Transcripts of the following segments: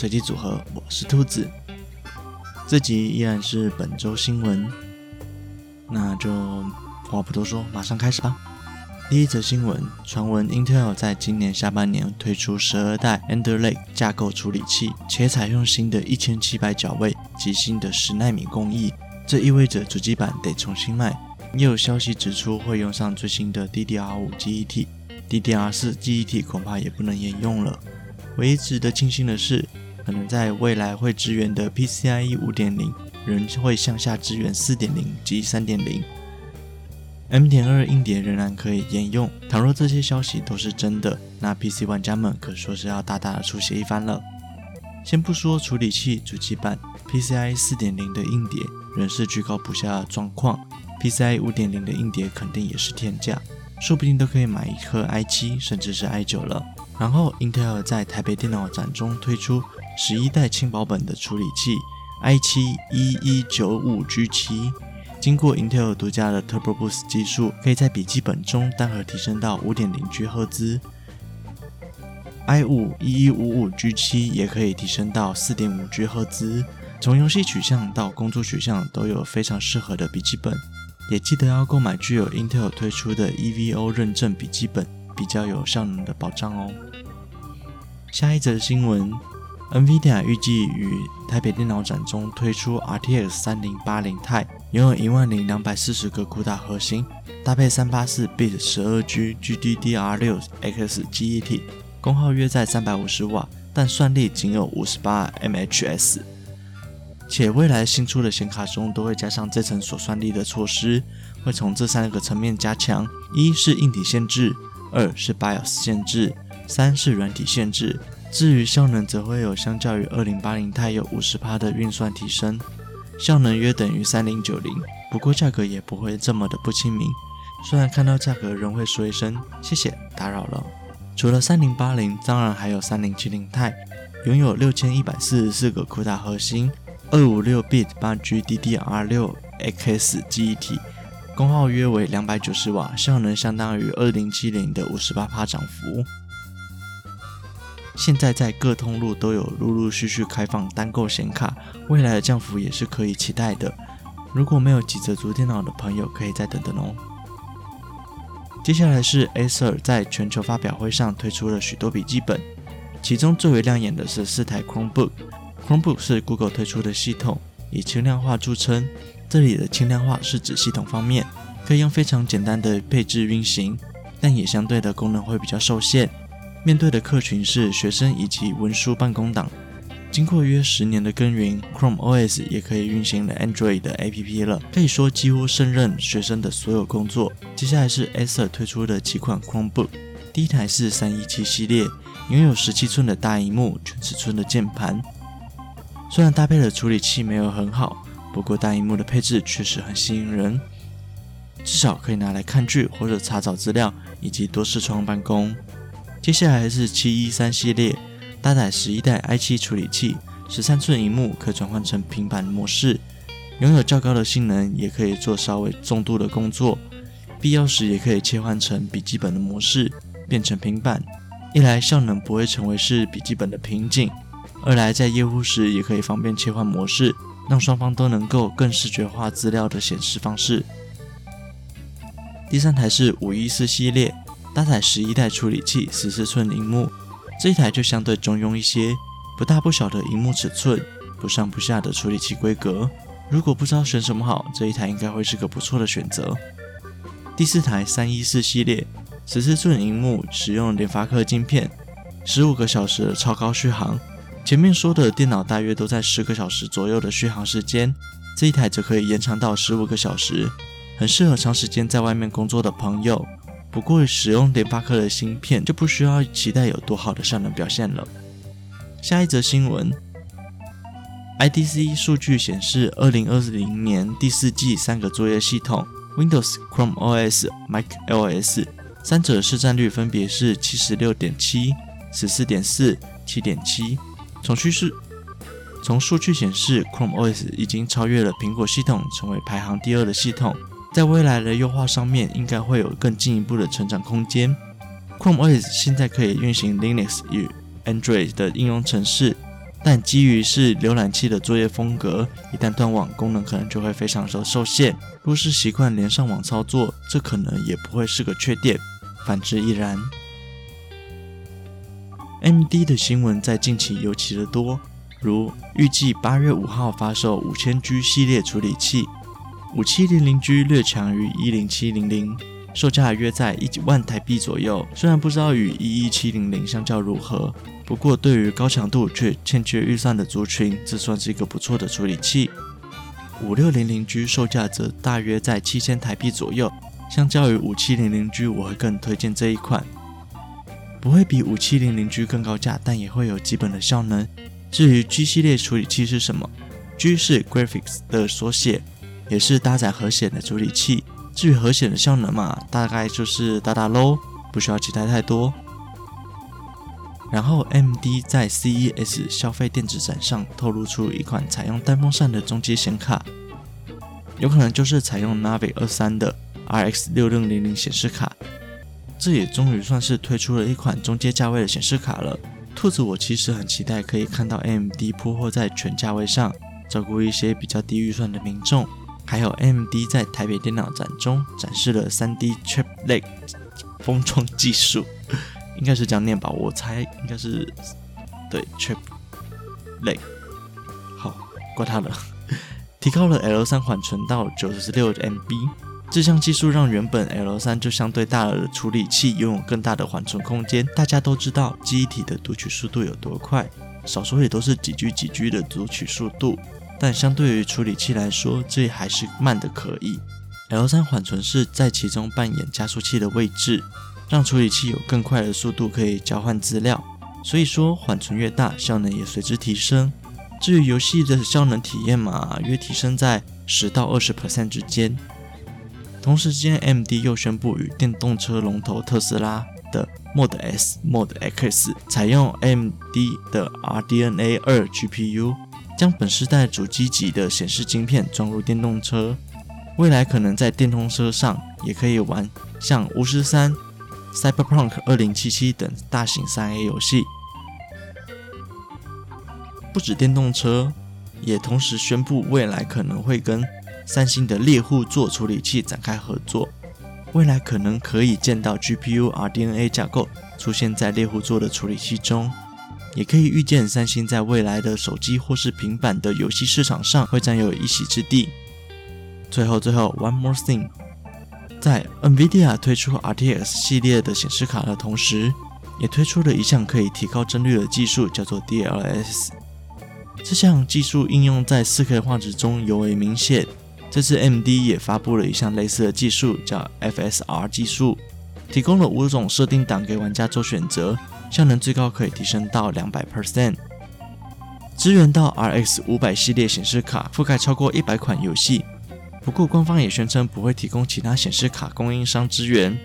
随机组合，我是兔子。这集依然是本周新闻，那就话不多说，马上开始吧。第一则新闻，传闻 Intel 在今年下半年推出十二代 a n d e r Lake 架构处理器，且采用新的一千七百角位及新的十纳米工艺，这意味着主机板得重新卖。也有消息指出会用上最新的 DDR5 记忆体，DDR4 记忆体恐怕也不能沿用了。唯一值得庆幸的是，可能在未来会支援的 PCIe 5.0仍会向下支援4.0及3.0。M.2 硬碟仍然可以沿用。倘若这些消息都是真的，那 PC 玩家们可说是要大大的出血一番了。先不说处理器、主机板，PCIe 4.0的硬碟仍是居高不下的状况，PCIe 5.0的硬碟肯定也是天价，说不定都可以买一颗 i7 甚至是 i9 了。然后，Intel 在台北电脑展中推出十一代轻薄本的处理器 i7-1195G7，经过 Intel 独家的 Turbo Boost 技术，可以在笔记本中单核提升到 5.0G 赫兹；i5-1155G7 也可以提升到 4.5G 赫兹。从游戏取向到工作取向都有非常适合的笔记本。也记得要购买具有 Intel 推出的 EVO 认证笔记本，比较有效能的保障哦。下一则新闻，NVIDIA 预计于台北电脑展中推出 RTX 3080 Ti，拥有一万零两百四十个 CUDA 核心，搭配三八四 bit 十二 G GDDR6X 记忆体，功耗约在三百五十瓦，但算力仅有五十八 mHz。且未来新出的显卡中都会加上这层锁算力的措施，会从这三个层面加强：一是硬体限制，二是 BIOS 限制。三是软体限制，至于效能则会有相较于二零八零 Ti 有五十趴的运算提升，效能约等于三零九零，不过价格也不会这么的不亲民。虽然看到价格仍会说一声谢谢打扰了。除了三零八零，当然还有三零七零 Ti，拥有六千一百四十四个 CUDA 核心，二五六 bit 八 G DDR 六 X 记忆体，功耗约为两百九十瓦，效能相当于二零七零的五十八趴涨幅。现在在各通路都有陆陆续续开放单购显卡，未来的降幅也是可以期待的。如果没有急着组电脑的朋友，可以再等等哦。接下来是 Acer 在全球发表会上推出了许多笔记本，其中最为亮眼的是四台 Chromebook。Chromebook 是 Google 推出的系统，以轻量化著称。这里的轻量化是指系统方面，可以用非常简单的配置运行，但也相对的功能会比较受限。面对的客群是学生以及文书办公党。经过约十年的耕耘，Chrome OS 也可以运行了 Android 的 APP 了，可以说几乎胜任学生的所有工作。接下来是 Acer 推出的几款 Chromebook，第一台是三一七系列，拥有十七寸的大荧幕、全尺寸的键盘。虽然搭配的处理器没有很好，不过大荧幕的配置确实很吸引人，至少可以拿来看剧或者查找资料，以及多视窗办公。接下来是七一三系列，搭载十一代 i 七处理器，十三寸荧幕可转换成平板模式，拥有较高的性能，也可以做稍微重度的工作，必要时也可以切换成笔记本的模式，变成平板。一来效能不会成为是笔记本的瓶颈，二来在业务时也可以方便切换模式，让双方都能够更视觉化资料的显示方式。第三台是五一四系列。搭载十一代处理器，十四寸荧幕，这一台就相对中庸一些，不大不小的荧幕尺寸，不上不下的处理器规格。如果不知道选什么好，这一台应该会是个不错的选择。第四台三一四系列，十四寸荧幕，使用联发科晶片，十五个小时的超高续航。前面说的电脑大约都在十个小时左右的续航时间，这一台则可以延长到十五个小时，很适合长时间在外面工作的朋友。不过，使用联发科的芯片就不需要期待有多好的效能表现了。下一则新闻，IDC 数据显示，二零二零年第四季三个作业系统 Windows、Chrome OS、Mac OS 三者市占率分别是七十六点七、十四点四、七点七。从趋势，从数据显示，Chrome OS 已经超越了苹果系统，成为排行第二的系统。在未来的优化上面，应该会有更进一步的成长空间。Chrome OS 现在可以运行 Linux 与 Android 的应用程式，但基于是浏览器的作业风格，一旦断网，功能可能就会非常的受限。若是习惯连上网操作，这可能也不会是个缺点。反之亦然。MD 的新闻在近期尤其的多，如预计八月五号发售五千 G 系列处理器，五七零零 G 略强于一零七零零，售价约在一万台币左右。虽然不知道与一一七零零相较如何，不过对于高强度却欠缺预算的族群，这算是一个不错的处理器。五六零零 G 售价则大约在七千台币左右，相较于五七零零 G，我会更推荐这一款。不会比五七零零 G 更高价，但也会有基本的效能。至于 G 系列处理器是什么？G 是 Graphics 的缩写，也是搭载核显的处理器。至于核显的效能嘛，大概就是打打喽，不需要期待太多。然后，M D 在 CES 消费电子展上透露出一款采用单风扇的中阶显卡，有可能就是采用 Navi 二三的 RX 六六零零显示卡。这也终于算是推出了一款中阶价位的显示卡了。兔子，我其实很期待可以看到 AMD 铺货在全价位上，照顾一些比较低预算的民众。还有 AMD 在台北电脑展中展示了 3D Chiplet 封装技术，应该是这样念吧？我猜应该是对 Chiplet。好，怪他了，提高了 L3 缓存到九十六 MB。这项技术让原本 L3 就相对大了的处理器拥有更大的缓存空间。大家都知道记忆体的读取速度有多快，少说也都是几 G 几 G 的读取速度，但相对于处理器来说，这还是慢的可以。L3 缓存是在其中扮演加速器的位置，让处理器有更快的速度可以交换资料。所以说缓存越大，效能也随之提升。至于游戏的效能体验嘛，约提升在十到二十 percent 之间。同时间，MD 又宣布与电动车龙头特斯拉的 Model S、Model X 采用 MD 的 RDNA 2 GPU，将本世代主机级的显示晶片装入电动车。未来可能在电动车上也可以玩像《巫师三》、《Cyberpunk 2077》等大型 3A 游戏。不止电动车，也同时宣布未来可能会跟三星的猎户座处理器展开合作，未来可能可以见到 GPU RDNA 架构出现在猎户座的处理器中，也可以预见三星在未来的手机或是平板的游戏市场上会占有一席之地。最后，最后，One more thing，在 NVIDIA 推出 RTX 系列的显示卡的同时，也推出了一项可以提高帧率的技术，叫做 DLSS。这项技术应用在 4K 画质中尤为明显。这次 MD 也发布了一项类似的技术，叫 FSR 技术，提供了五种设定档给玩家做选择，效能最高可以提升到两百 percent。支援到 RX 五百系列显示卡，覆盖超过一百款游戏。不过官方也宣称不会提供其他显示卡供应商支援，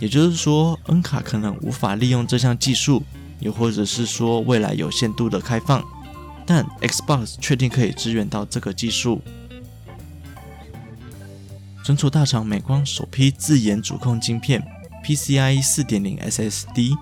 也就是说 N 卡可能无法利用这项技术，又或者是说未来有限度的开放。但 Xbox 确定可以支援到这个技术。存储大厂美光首批自研主控晶片 PCIe 4.0 SSD，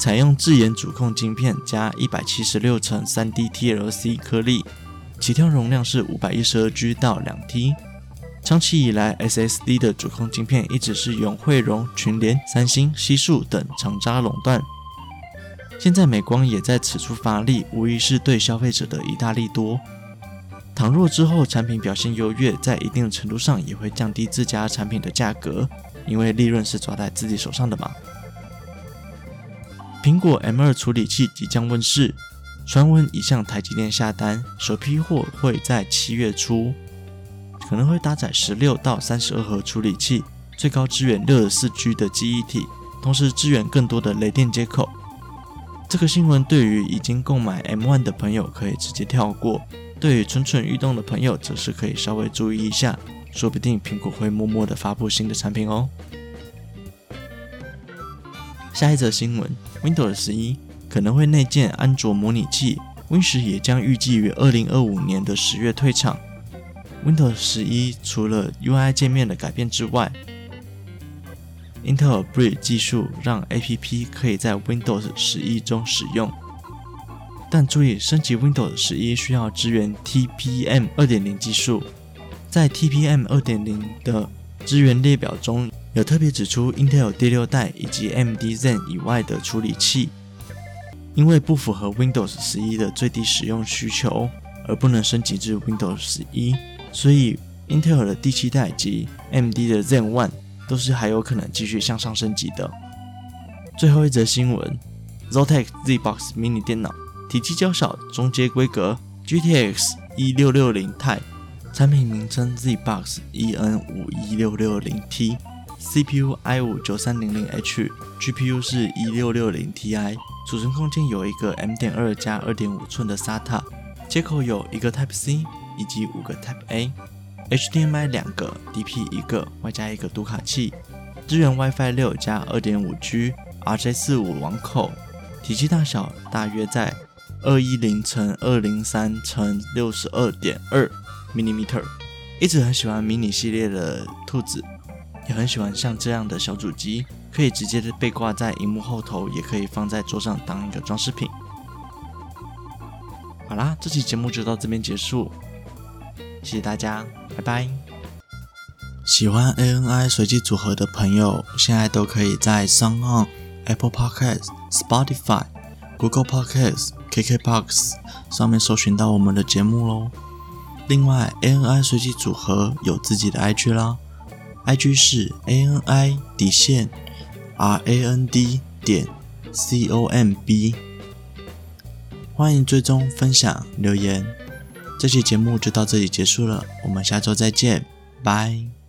采用自研主控晶片加一百七十六层 3D TLC 颗粒，起跳容量是五百一十二 G 到两 T。长期以来，SSD 的主控晶片一直是由汇荣、群联、三星、西数等厂家垄断。现在美光也在此处发力，无疑是对消费者的一大利多。倘若之后产品表现优越，在一定程度上也会降低自家产品的价格，因为利润是抓在自己手上的嘛。苹果 M2 处理器即将问世，传闻已向台积电下单，首批货会在七月初，可能会搭载十六到三十二核处理器，最高支援六十四 G 的记忆体，同时支援更多的雷电接口。这个新闻对于已经购买 M1 的朋友可以直接跳过。对于蠢蠢欲动的朋友，则是可以稍微注意一下，说不定苹果会默默的发布新的产品哦。下一则新闻：Windows 十一可能会内建安卓模拟器，Win 十也将预计于二零二五年的十月退场。Windows 十一除了 UI 界面的改变之外，Intel Bridge 技术让 APP 可以在 Windows 十一中使用。但注意，升级 Windows 十一需要支援 TPM 二点零技术。在 TPM 二点零的支援列表中，有特别指出 Intel 第六代以及 AMD Zen 以外的处理器，因为不符合 Windows 十一的最低使用需求，而不能升级至 Windows 十一。所以 Intel 的第七代及 AMD 的 Zen One 都是还有可能继续向上升级的。最后一则新闻：Zotac ZBox Mini 电脑。体积较小，中阶规格，GTX 一六六零 Ti，产品名称 ZBox EN 五一六六零 T CPU i 五九三零零 H，GPU 是一六六零 Ti，储存空间有一个 M 点二加二点五寸的 SATA，接口有一个 Type C 以及五个 Type A，HDMI 两个，DP 一个，外加一个读卡器，支援 WiFi 六加二点五 G，RJ 四五网口，体积大小大约在。二一零乘二零三乘六十二点二 millimeter，一直很喜欢迷你系列的兔子，也很喜欢像这样的小主机，可以直接的被挂在荧幕后头，也可以放在桌上当一个装饰品。好啦，这期节目就到这边结束，谢谢大家，拜拜。喜欢 ANI 随机组合的朋友，现在都可以在 s o n g On、Apple Podcast、Spotify、Google Podcast。KKBOX 上面搜寻到我们的节目喽。另外，ANI 随机组合有自己的 IG 啦，IG 是 ANI 底线 RAND 点 COMB，欢迎追踪、分享、留言。这期节目就到这里结束了，我们下周再见，拜。